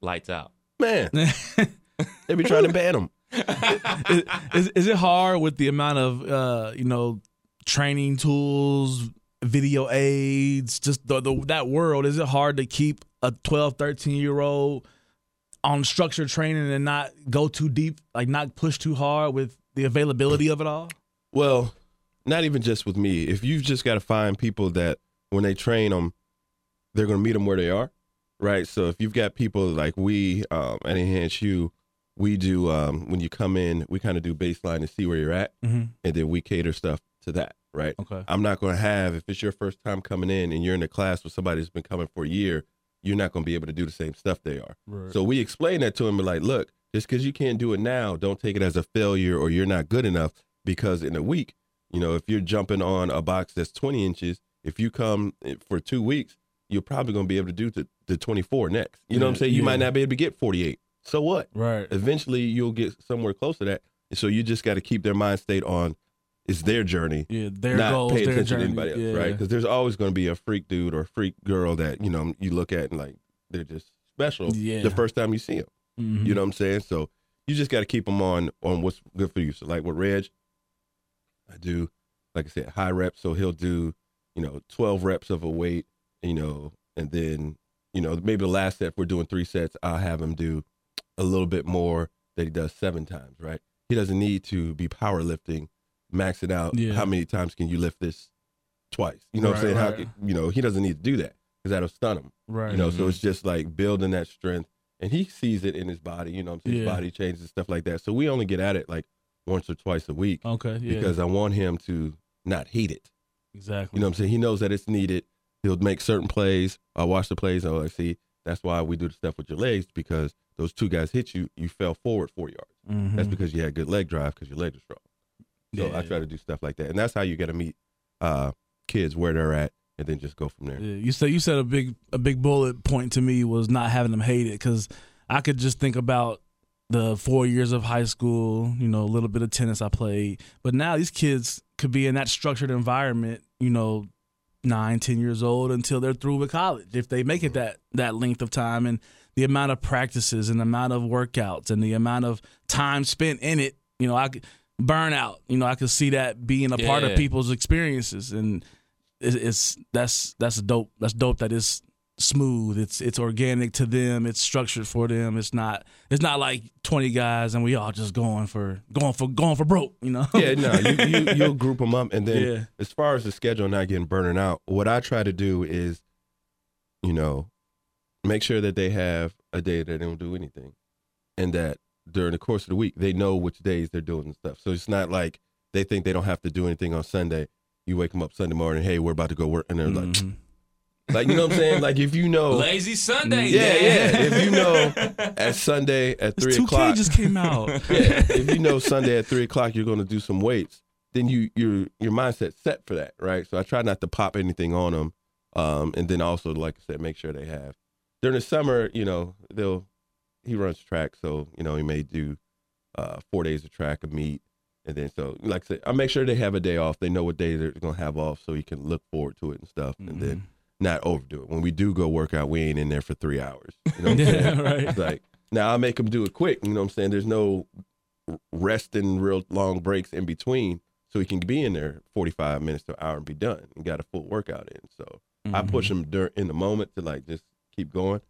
Lights out. man, *laughs* they'd be trying to ban him. is, is, is it hard with the amount of uh, you know training tools, video aids, just the, the that world? Is it hard to keep a 12, 13 year old on structured training and not go too deep, like not push too hard with the availability of it all? Well, not even just with me. If you've just got to find people that when they train them, they're going to meet them where they are, right? So if you've got people like we um, at Enhance U, we do um, when you come in, we kind of do baseline to see where you're at, Mm-hmm. and then we cater stuff to that, right? Okay. I'm not going to have if it's your first time coming in and you're in a class with somebody that's been coming for a year, you're not going to be able to do the same stuff they are. Right. So we explain that to him, like, look, just because you can't do it now, don't take it as a failure or you're not good enough. Because in a week, you know, if you're jumping on a box that's 20 inches, if you come eh, for two weeks, you're probably going to be able to do the, the 24 next. You know what I'm saying? You might not be able to get 48. So what? Right. Eventually, you'll get somewhere close to that. So you just got to keep their mind state on it's their journey, Yeah, their not goals, pay their attention journey. to anybody else, yeah. right? Because there's always going to be a freak dude or a freak girl that you know you look at and like they're just special. Yeah. The first time you see them, Mhm. you know what I'm saying? So you just got to keep them on on what's good for you. So like with Reg, I do, like I said, high reps. So he'll do, you know, 12 reps of a weight, you know, and then you know maybe the last set if we're doing three sets, I'll have him do a little bit more that he does seven times, right? He doesn't need to be powerlifting, max it out. Yeah. How many times can you lift this twice? You know what I'm Right, saying? How can, you know, he doesn't need to do that because that'll stun him. Right. You know, so it's just like building that strength. And he sees it in his body, you know I'm saying? His Yeah. body changes and stuff like that. So we only get at it like once or twice a week okay. Yeah. because I want him to not hate it. exactly. You know what I'm saying? He knows that it's needed. He'll make certain plays. I'll watch the plays. I'll like, see, that's why we do the stuff with your legs because those two guys hit you, you fell forward four yards. Mhm. That's because you had good leg drive because your legs are strong. So I Yeah. try to do stuff like that. And that's how you got to meet uh, kids where they're at and then just go from there. Yeah, you said you said a big a big bullet point to me was not having them hate it because I could just think about the four years of high school, you know, a little bit of tennis I played, but now these kids could be in that structured environment, you know, nine, ten years old until they're through with college if they make it that that length of time and the amount of practices and the amount of workouts and the amount of time spent in it, you know, I could burnout, you know, I could see that being a part of people's experiences and it's, it's that's that's dope. That's dope. That it's smooth. It's it's organic to them. It's structured for them. It's not it's not like twenty guys and we all just going for going for going for broke. You know. yeah, no, you, you *laughs* you'll group them up, and then Yeah. as far as the schedule not getting burning out, what I try to do is, you know, make sure that they have a day that they don't do anything, and that during the course of the week they know which days they're doing and stuff. So it's not like they think they don't have to do anything on Sunday. You wake them up Sunday morning, hey, we're about to go work, and they're Mhm. like, like you know what I'm saying? Like if you know, *laughs* Lazy Sunday. yeah, yeah, if you know *laughs* at Sunday at three o'clock, K just came out. *laughs* yeah, if you know Sunday at three o'clock you're going to do some weights, then you your your mindset set for that, right? So I try not to pop anything on them, um, and then also like I said, make sure they have during the summer. You know, they'll he runs track, so you know he may do uh, four days of track, a meet, and then so like I said, I make sure they have a day off. They know what day they're going to have off, so he can look forward to it and stuff, and then not overdo it. When we do go work out, we ain't in there for three hours. You know what I'm *laughs* Yeah, saying? right. It's like now I make them do it quick. You know what I'm saying? There's no resting, real long breaks in between, so he can be in there 45 minutes to an hour and be done and got a full workout in. So I push him dur- in the moment to like just keep going.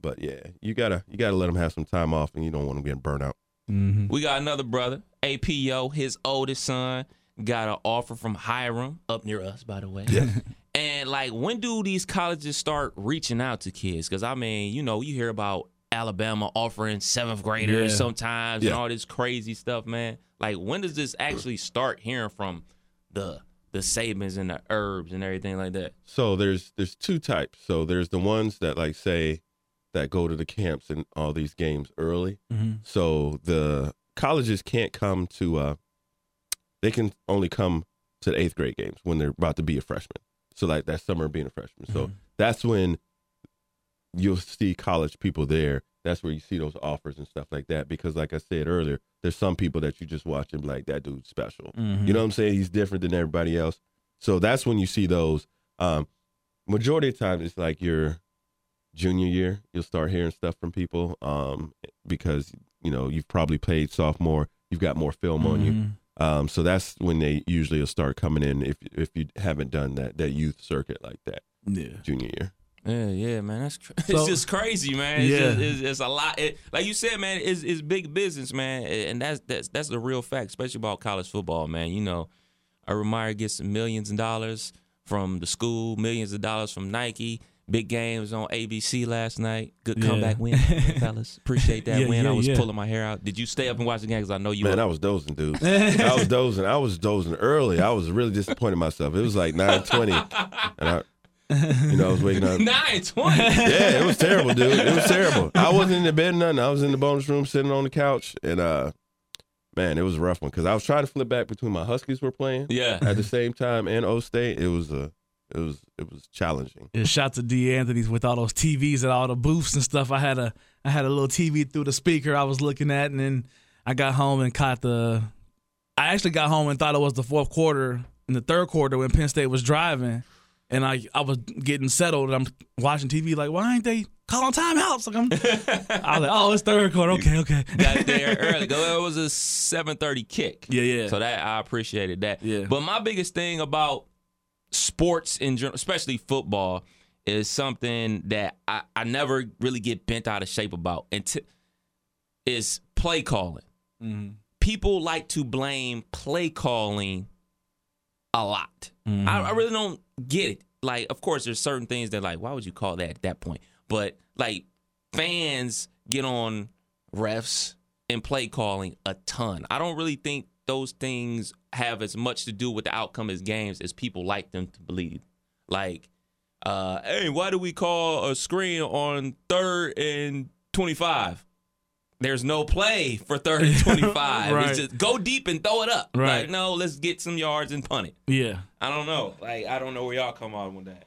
But yeah, you gotta you gotta let him have some time off, and you don't want him getting burnt out. Mm-hmm. We got another brother, APO, his oldest son, got an offer from Hiram, up near us, by the way. Yeah. *laughs* and like, when do these colleges start reaching out to kids? Because I mean, you know, you hear about Alabama offering seventh graders Yeah. sometimes Yeah. and all this crazy stuff, man. Like, when does this actually start hearing from the the Sabans and the Herbs and everything like that? So there's there's two types. So there's the ones that like say that go to the camps and all these games early. Mm-hmm. So the colleges can't come to uh they can only come to the eighth grade games when they're about to be a freshman. So like that summer being a freshman. So that's when you'll see college people there. That's where you see those offers and stuff like that. Because like I said earlier, there's some people that you just watch and be like, that dude's special. You know what I'm saying? He's different than everybody else. So that's when you see those. Um, majority of the time, it's like your junior year. You'll start hearing stuff from people um, because you know you've probably played sophomore. You've got more film on you. Mm-hmm. Um, so that's when they usually will start coming in if if you haven't done that that youth circuit like that Yeah. junior year. Yeah, yeah, man. That's cra- *laughs* So- it's just crazy, man. It's, Yeah. just, it's, it's a lot. It, like you said, man, it's, it's big business, man, and that's that's that's the real fact, especially about college football, man. You know, Urban Meyer gets millions of dollars from the school, millions of dollars from Nike. Big games on ABC last night. Good Yeah. comeback win, fellas. *laughs* Appreciate that Yeah, win. yeah, I was yeah. pulling my hair out. Did you stay up and watch the game? Because I know you. Man, were- I was dozing, dude. *laughs* I was dozing. I was dozing early. I was really disappointed in myself. It was like nine twenty, and I, you know, I was waking up. nine twenty. Yeah, it was terrible, dude. It was terrible. I wasn't in the bed, nothing. I was in the bonus room, sitting on the couch, and uh, man, it was a rough one because I was trying to flip back between my Huskies were playing Yeah. at the same time and O State. It was a it was it was challenging. Yeah, shout to D Anthony's with all those TVs and all the booths and stuff. I had a I had a little TV through the speaker I was looking at, and then I got home and caught the. I actually got home and thought it was the fourth quarter in the third quarter when Penn State was driving, and I I was getting settled and I'm watching TV like why ain't they calling timeouts? Like I'm, *laughs* I was like oh it's third quarter okay okay got there *laughs* early. It was a seven thirty kick. Yeah, yeah. So that I appreciated that. Yeah. But my biggest thing about sports in general, especially football, is something that I, I never really get bent out of shape about. And t- is play calling. Mm-hmm. People like to blame play calling a lot. Mm-hmm. I, I really don't get it. Like, of course, there's certain things that like, why would you call that at that point? But like, fans get on refs and play calling a ton. I don't really think those things have as much to do with the outcome as games as people like them to believe. Like, uh, hey, why do we call a screen on third and 25? There's no play for third and *laughs* 25. Right. It's just go deep and throw it up. Right. Like, no, let's get some yards and punt it. yeah I don't know. Like, I don't know where y'all come on with that.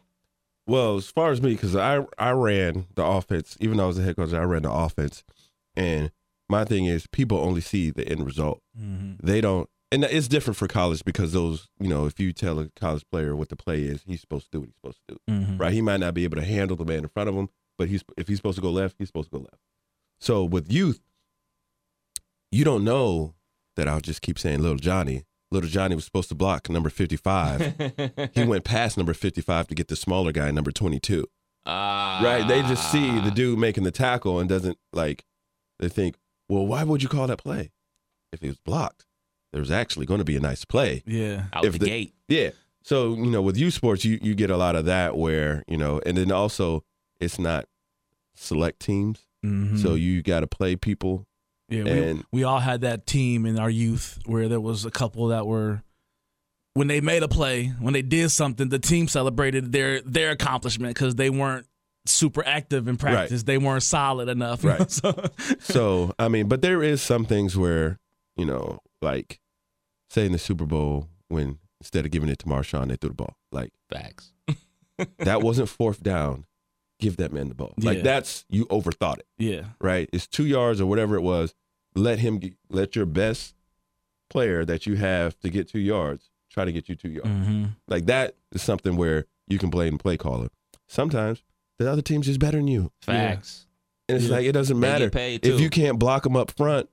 Well, as far as me, because I I ran the offense, even though I was a head coach, I ran the offense, and my thing is people only see the end result. They don't, and it's different for college because those, you know, if you tell a college player what the play is, he's supposed to do what he's supposed to do, right? He might not be able to handle the man in front of him, but he's if he's supposed to go left, he's supposed to go left. So with youth, you don't know that I'll just keep saying little Johnny. Little Johnny was supposed to block number 55. *laughs* he went past number 55 to get the smaller guy, number 22. Ah, Right? They just see the dude making the tackle and doesn't like, they think, well, why would you call that play? If he was blocked, there was actually going to be a nice play. yeah out if the, the- gate. Yeah. So, you know, with youth sports, you, you get a lot of that where, you know, and then also it's not select teams. Mhm. So you got to play people. Yeah, we, And- we all had that team in our youth where there was a couple that were when they made a play, when they did something, the team celebrated their their accomplishment because they weren't super active in practice. They weren't solid enough. *laughs* Right. so, So, I mean, but there is some things where, you know, like say in the Super Bowl when instead of giving it to Marshawn, they threw the ball. Like Facts. *laughs* that wasn't fourth down. Give that man the ball. Yeah. Like that's you overthought it, yeah. right? It's two yards or whatever it was. Let him let your best player that you have to get two yards try to get you two yards. Mm-hmm. Like that is something where you can blame the play caller. Sometimes the other team's just better than you, Facts. and it's Yeah. like it doesn't matter if you can't block them up front.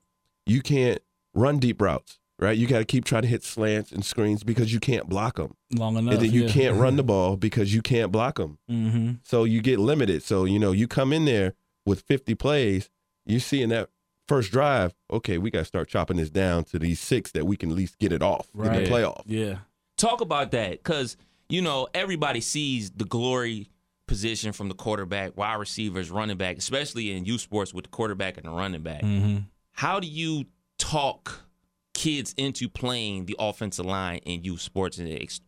You can't run deep routes, right? You got to keep trying to hit slants and screens because you can't block them, Long enough. and then you yeah. can't run the *laughs* ball because you can't block them. Mm-hmm. So you get limited. So you know you come in there with 50 plays. You see in that first drive, okay, we got to start chopping this down to these six that we can at least get it off in Right. the playoff. Yeah. Talk about that because, you know, everybody sees the glory position from the quarterback, wide receivers, running back, especially in youth sports with the quarterback and the running back. Mm-hmm. How do you talk kids into playing the offensive line in youth sports and ex-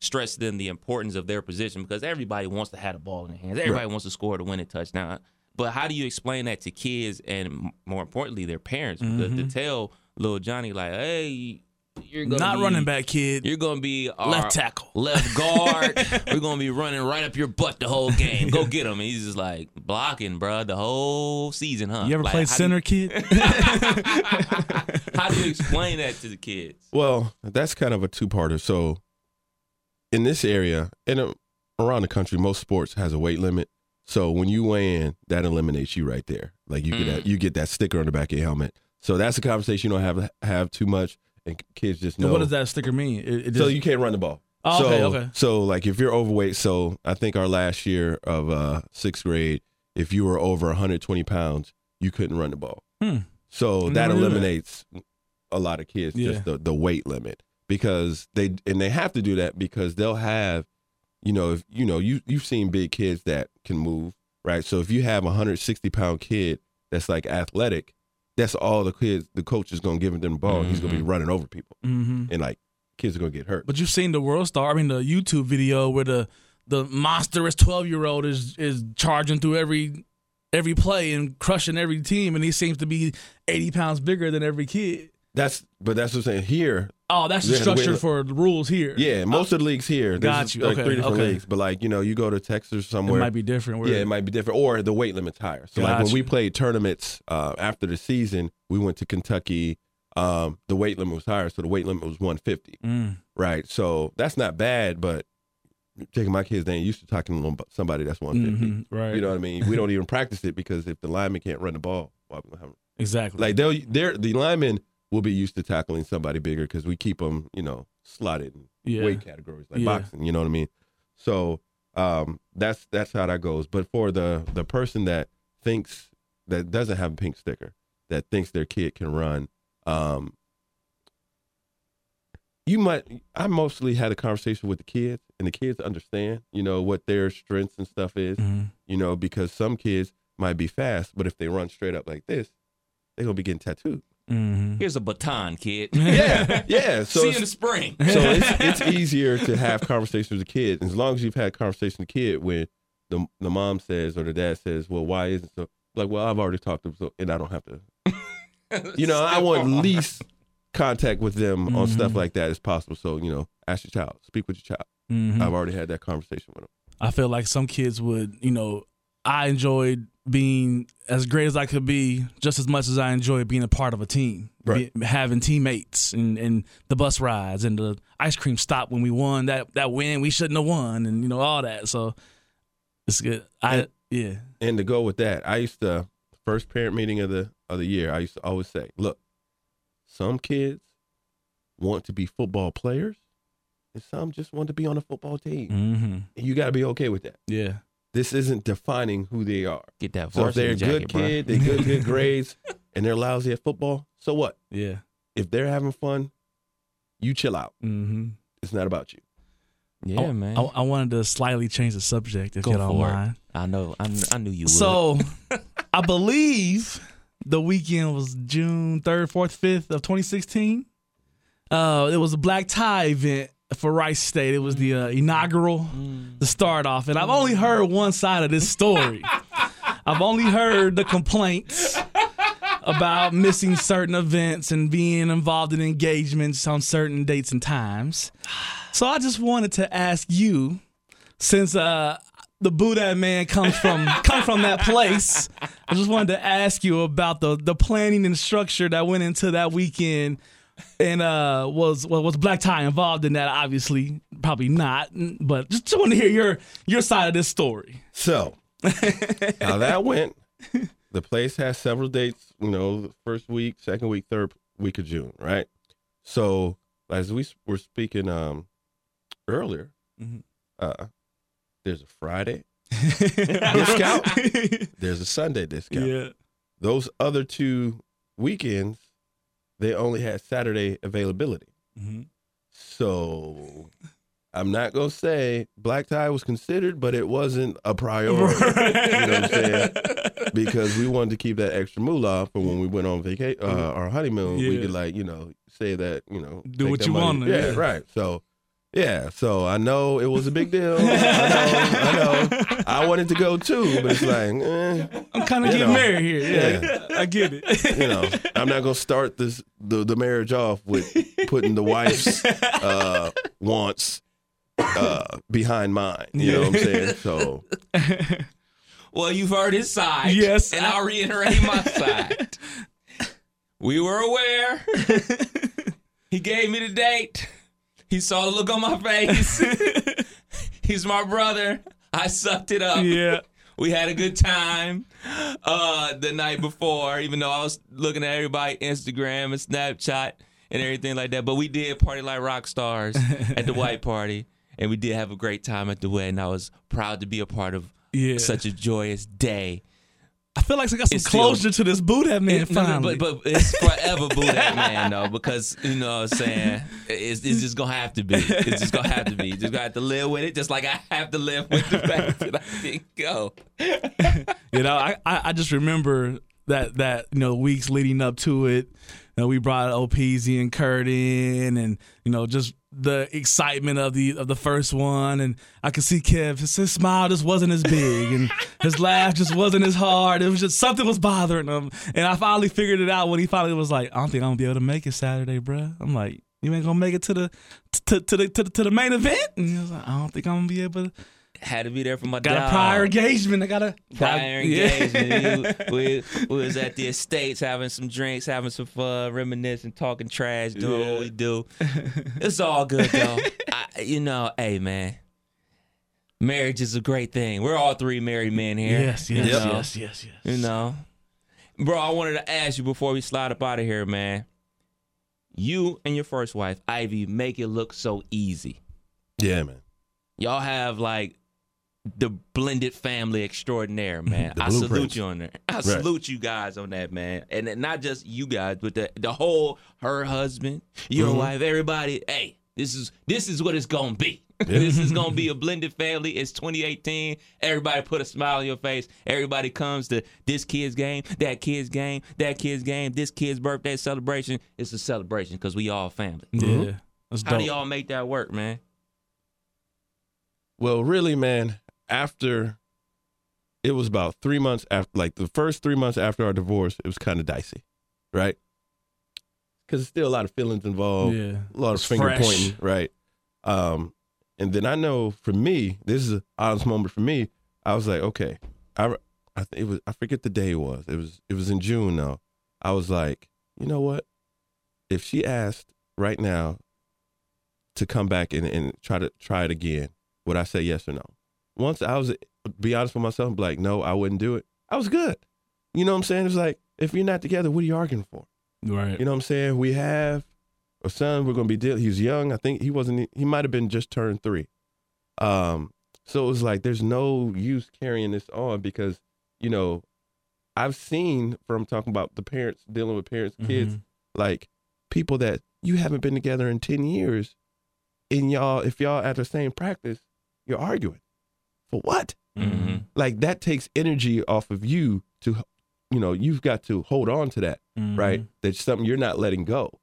stress them the importance of their position? Because everybody wants to have the ball in their hands. Everybody wants to score to win a touchdown. But how do you explain that to kids and more importantly their parents? Because to mm-hmm. tell little Johnny like, hey, you're gonna Not be- running back kid. You're gonna be our Left tackle. *laughs* left guard. *laughs* We're gonna be running right up your butt the whole game. Go get him. And he's just like blocking, bruh, the whole season, huh? You ever Like, played center, you, kid? *laughs* how do you explain that to the kids? Well, that's kind of a two-parter. So, in this area and uh, around the country, most sports has a weight limit. So when you weigh in, that eliminates you right there. Like you get that, you get that sticker on the back of your helmet. So that's a conversation you don't have have too much, and kids just know. So what does that sticker mean? It, it So you can't run the ball. Oh, so, okay, okay. So like if you're overweight, so I think our last year of uh, sixth grade, if you were over 120 pounds, you couldn't run the ball. Hmm. So that knew that. eliminates a lot of kids Yeah. just the, the weight limit because they and they have to do that because they'll have, you know, if you know you you've seen big kids that can move, right? So if you have a 160 pound kid that's like athletic, that's all the kids the coach is gonna give them the ball. He's gonna be running over people hmm and like kids are gonna get hurt. But you've seen the World Star. I mean, the YouTube video where the the monstrous twelve year old is is charging through every every play and crushing every team, and he seems to be eighty pounds bigger than every kid. That's but that's what I'm saying. Here, Oh, that's the Yeah, the way structure for the rules here. yeah, most of the leagues here. Got you. Like Okay, three different okay. leagues, but like you know, you go to Texas or it somewhere. might be different. Where, Yeah, it might be different, or the weight limit's higher. So like when we played tournaments uh, after the season, we went to Kentucky. Um, the weight limit was higher, so the weight limit was 150. Mm, Right, so that's not bad, but taking my kids, they ain't used to talking to somebody that's 150. mhm, right. You know what I mean? We don't *laughs* even practice it because if the lineman can't run the ball, why we gonna have exactly. like they'll they're the linemen will be used to tackling somebody bigger because we keep them, you know, slotted in yeah. weight categories like Yeah. boxing. You know what I mean? So um, that's that's how that goes. But for the the person that thinks that doesn't have a pink sticker, that thinks their kid can run, um, you might. I mostly had a conversation with the kids, and the kids understand, you know, what their strengths and stuff is. Mhm. You know, because some kids might be fast, but if they run straight up like this, they're gonna be getting tattooed. Mhm. Here's a baton, kid. *laughs* Yeah, yeah. *laughs* So See you in the spring. *laughs* so it's, it's easier to have conversations with the kid as long as you've had conversation with the kid when the the mom says or the dad says, "Well, why isn't so?" Like, well, I've already talked to them, so, and I don't have to. You know, I want least contact with them on stuff like that as possible. So, you know, ask your child, speak with your child. Mhm. I've already had that conversation with them. I feel like some kids would, you know, I enjoyed being as great as I could be just as much as I enjoyed being a part of a team. Right. Be- having teammates and, and the bus rides and the ice cream stop when we won that that win we shouldn't have won and you know all that. So it's good. I And- yeah. And to go with that, I used to first parent meeting of the of the year. I used to always say, "Look, some kids want to be football players, and some just want to be on a football team. Mm-hmm. You got to be okay with that. Yeah. This isn't defining who they are. Get that So if they're a varsity good jacket, bruh. kid, they good good *laughs* grades, and they're lousy at football, so what? Yeah. If they're having fun, you chill out. Mm-hmm. It's not about you. Yeah, I, man. I, I wanted to slightly change the subject if Go you don't for it. mind. I know. I, kn- I knew you would. So, *laughs* I believe the weekend was June 3rd, 4th, 5th of 2016. Uh, it was a black tie event for Rice State. It was the uh, inaugural, the start off. And I've only heard one side of this story. *laughs* I've only heard the complaints about missing certain events and being involved in engagements on certain dates and times. So I just wanted to ask you, since uh, the Buddha man comes from *laughs* comes from that place, I just wanted to ask you about the the planning and structure that went into that weekend. And uh, was well, was Black Tie involved in that? Obviously, probably not. But just just want to hear your your side of this story. So *laughs* how that went, the place has several dates, you know, the first week, second week, third week of June, right? So as we were speaking um earlier, Mhm. uh there's a Friday *laughs* discount, *laughs* there's a Sunday discount. Yeah. Those other two weekends, they only had Saturday availability. Mhm. So I'm not gonna say black tie was considered, but it wasn't a priority. *laughs* you know what I'm saying? Because we wanted to keep that extra moolah for when we went on vacation, uh, our honeymoon. Yeah. We could like you know say that you know Do what you want, Yeah, yeah. right. So. Yeah, so I know it was a big deal. *laughs* I know, I know. I wanted to go too, but it's like, eh, I'm kind of getting know. married here. Yeah, I get it. you know, I'm not gonna start this the, the marriage off with putting the wife's uh, wants uh, behind mine. You know what I'm saying? So well, you've heard his side. Yes. And I'll reiterate my side. We were aware. *laughs* he gave me the date. He saw the look on my face. *laughs* He's my brother. I sucked it up. yeah. We had a good time uh, the night before, even though I was looking at everybody Instagram and Snapchat and everything like that. But we did party like rock stars at the white *laughs* party, and we did have a great time at the wedding. I was proud to be a part of Yeah. such a joyous day. I feel like I got some It's still- closure to this Boo That Man It- no, no, but, but it's forever boo that man though, because you know what I'm saying it's, it's just gonna have to be. It's just gonna have to be. You just gonna have to live with it, just like I have to live with the fact that I didn't go. *laughs* you know, I, I I just remember that that you know weeks leading up to it. You know, we brought Opeasy and Kurt in, and you know just the excitement of the of the first one, and I could see Kev. His, his smile just wasn't as big, and *laughs* his laugh just wasn't as hard. It was just something was bothering him, and I finally figured it out when he finally was like, "I don't think I'm gonna be able to make it Saturday, bruh. I'm like, "You ain't gonna make it to the to, to the to the to the main event?" And he was like, "I don't think I'm gonna be able to." Had to be there for my Got dog. a prior engagement. I gotta prior Yeah. engagement. we, we, *laughs* we was at the estates having some drinks, having some fun, reminiscing, talking trash, doing what we do. It's all good though. *laughs* I, you know, hey man, marriage is a great thing. We're all three married men here. Yes, you yes, know? yes, yes, yes. You know, bro. I wanted to ask you before we slide up out of here, man. You and your first wife, Ivy, make it look so easy. Yeah, man. Y'all have like the blended family extraordinaire, *laughs* man. The I salute you on that. I salute you guys on that, man. And not just you guys, but the the whole her husband, your Mm-hmm. wife, everybody. Hey, this is this is what it's gonna be. *laughs* this is gonna be a blended family. It's 2018. Everybody put a smile on your face. Everybody comes to this kid's game, that kid's game, that kid's game, this kid's birthday celebration. It's a celebration because we all family. Yeah, that's How do y'all make that work, man? Well, really, man, after it was about three months after, like the first three months after our divorce, it was kind of dicey, right? Because there's still a lot of feelings involved, Yeah. a lot of It's finger fresh. pointing, right? Um, and then I know for me, this is an honest moment for me. I was like, okay, I, I think it was, I forget the day it was. It was, it was in June though. I was like, you know what? If she asked right now to come back and, and try to try it again, would I say yes or no? Once I was be honest with myself, be like, no, I wouldn't do it. I was good. You know what I'm saying? It's like if you're not together, what are you arguing for? Right. You know what I'm saying? We have a son. We're gonna be dealing. He's young. I think he wasn't. He might have been just turned three. Um. So it was like there's no use carrying this on because you know I've seen from talking about the parents dealing with parents, kids, like people that you haven't been together in ten years, and y'all if y'all at the same practice, you're arguing for what? Mm-hmm. Like that takes energy off of you to, you know, you've got to hold on to that right? That's something you're not letting go.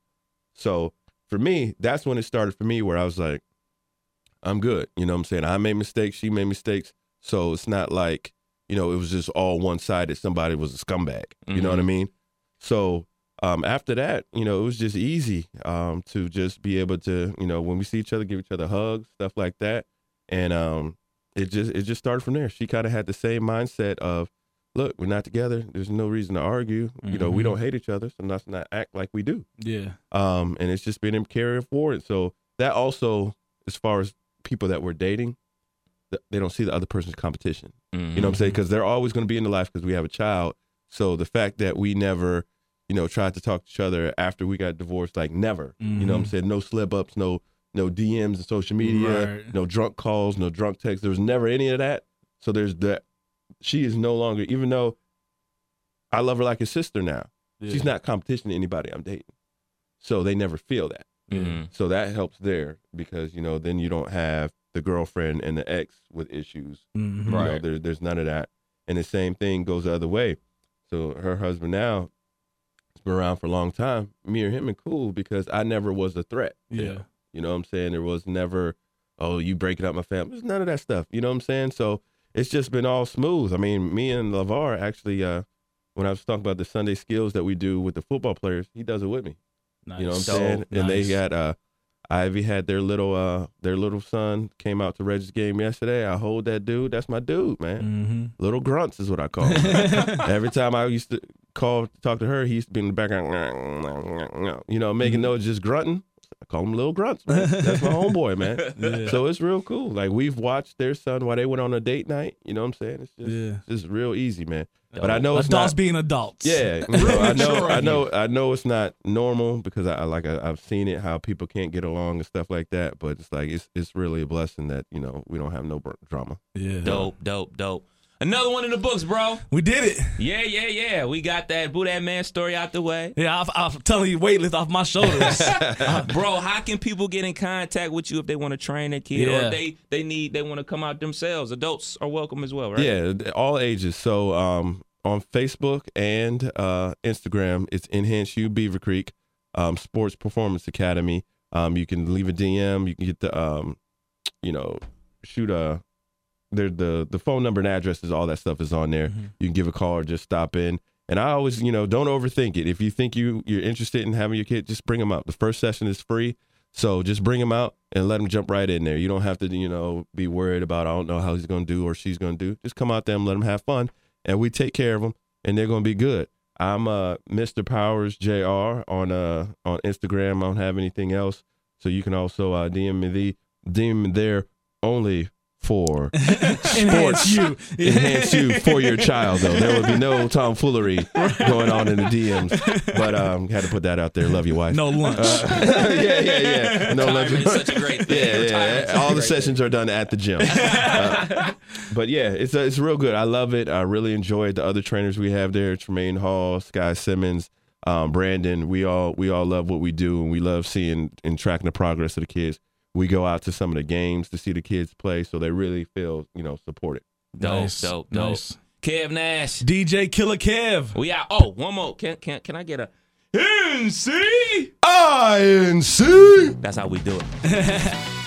So for me, that's when it started for me where I was like, I'm good. You know what I'm saying? I made mistakes, she made mistakes. So it's not like, you know, it was just all one sided. Somebody was a scumbag. You know what I mean? So um, after that, you know, it was just easy um, to just be able to, you know, when we see each other, give each other hugs, stuff like that. And um, it just it just started from there. She kind of had the same mindset of, look, we're not together. There's no reason to argue. You know, we mm-hmm. don't hate each other, so let's not act like we do. Yeah. Um, and it's just been him carrying forward. So that also, as far as people that we're dating, they don't see the other person's competition. You know what I'm saying? Mm-hmm. Because they're always going to be in the life because we have a child. So the fact that we never, you know, tried to talk to each other after we got divorced, like never. You know what I'm mm-hmm. saying? No slip ups, no no DMs and social media, Right. no drunk calls, no drunk texts. There was never any of that. So there's that. She is no longer, even though I love her like a sister now. She's not competition to anybody I'm dating. So they never feel that. Mhm. So that helps there because you know then you don't have the girlfriend and the ex with issues. Mhm. You know, Right. there, there's none of that. And the same thing goes the other way. So her husband now has been around for a long time. Me or him and cool because I never was a threat. to Yeah. him. You know what I'm saying? There was never, oh, you breaking up my family. There's none of that stuff. You know what I'm saying? So it's just been all smooth. I mean, me and LeVar actually, uh, when I was talking about the Sunday skills that we do with the football players, he does it with me. Nice. You know what I'm saying? And they got uh Ivy had their little uh their little son came out to Reggie's game yesterday. I hold that dude. That's my dude, man. Mm-hmm. Little grunts is what I call him. *laughs* Every time I used to call to talk to her, he used to be in the background, you know, making those just grunting. I call him little grunts, man. That's my homeboy, man. *laughs* So it's real cool. Like we've watched their son while they went on a date night. You know what I'm saying? It's just, Yeah. it's just real easy, man. But I know it's Adults not. being adults. Yeah, *laughs* you know, I know, I know, I know it's not normal because I I- like I, I've seen it how people can't get along and stuff like that. But it's like it's it's really a blessing that you know we don't have no drama. Yeah. Dope, dope, dope. Another one in the books, bro. We did it. Yeah, yeah, yeah. We got that Boo That Man story out the way. Yeah, I, I'm telling you, weight lift off my shoulders. *laughs* Bro, how can people get in contact with you if they want to train their kid or Yeah. if they, they need they want to come out themselves? Adults are welcome as well, right? Yeah, all ages. So um, on Facebook and uh, Instagram, it's Enhance U Beaver Creek um, Sports Performance Academy. Um, you can leave a DM. You can get the um, you know, shoot a. There the the phone number and addresses, all that stuff is on there. You can give a call or just stop in. And I always, you know, don't overthink it. If you think you you're interested in having your kid, just bring them out. The first session is free, so just bring them out and let them jump right in there. You don't have to, you know, be worried about I don't know how he's going to do or she's going to do. Just come out there and let them have fun, and we take care of them, and they're going to be good. I'm uh Mr. Powers Jr. on uh on Instagram. I don't have anything else, so you can also uh, DM me the DM me there only for *laughs* sports you. enhance you for your child though. There would be no tomfoolery going on in the DMs. But um had to put that out there. Love your wife. No lunch. *laughs* yeah, yeah, yeah. No lunch. Is such a great thing. Yeah, Retirement yeah. All the great sessions are done at the gym. Uh, *laughs* but yeah, it's uh, it's real good. I love it. I really enjoyed the other trainers we have there: Tremaine Hall, Sky Simmons, um, Brandon. We all we all love what we do, and we love seeing and tracking the progress of the kids. We go out to some of the games to see the kids play, so they really feel you know supported. Dope, Nice, dope, dope. nice. Kev Nash. DJ Killer Kev. We out. Oh, one more. Can can can I get a NC? INC. That's how we do it. *laughs*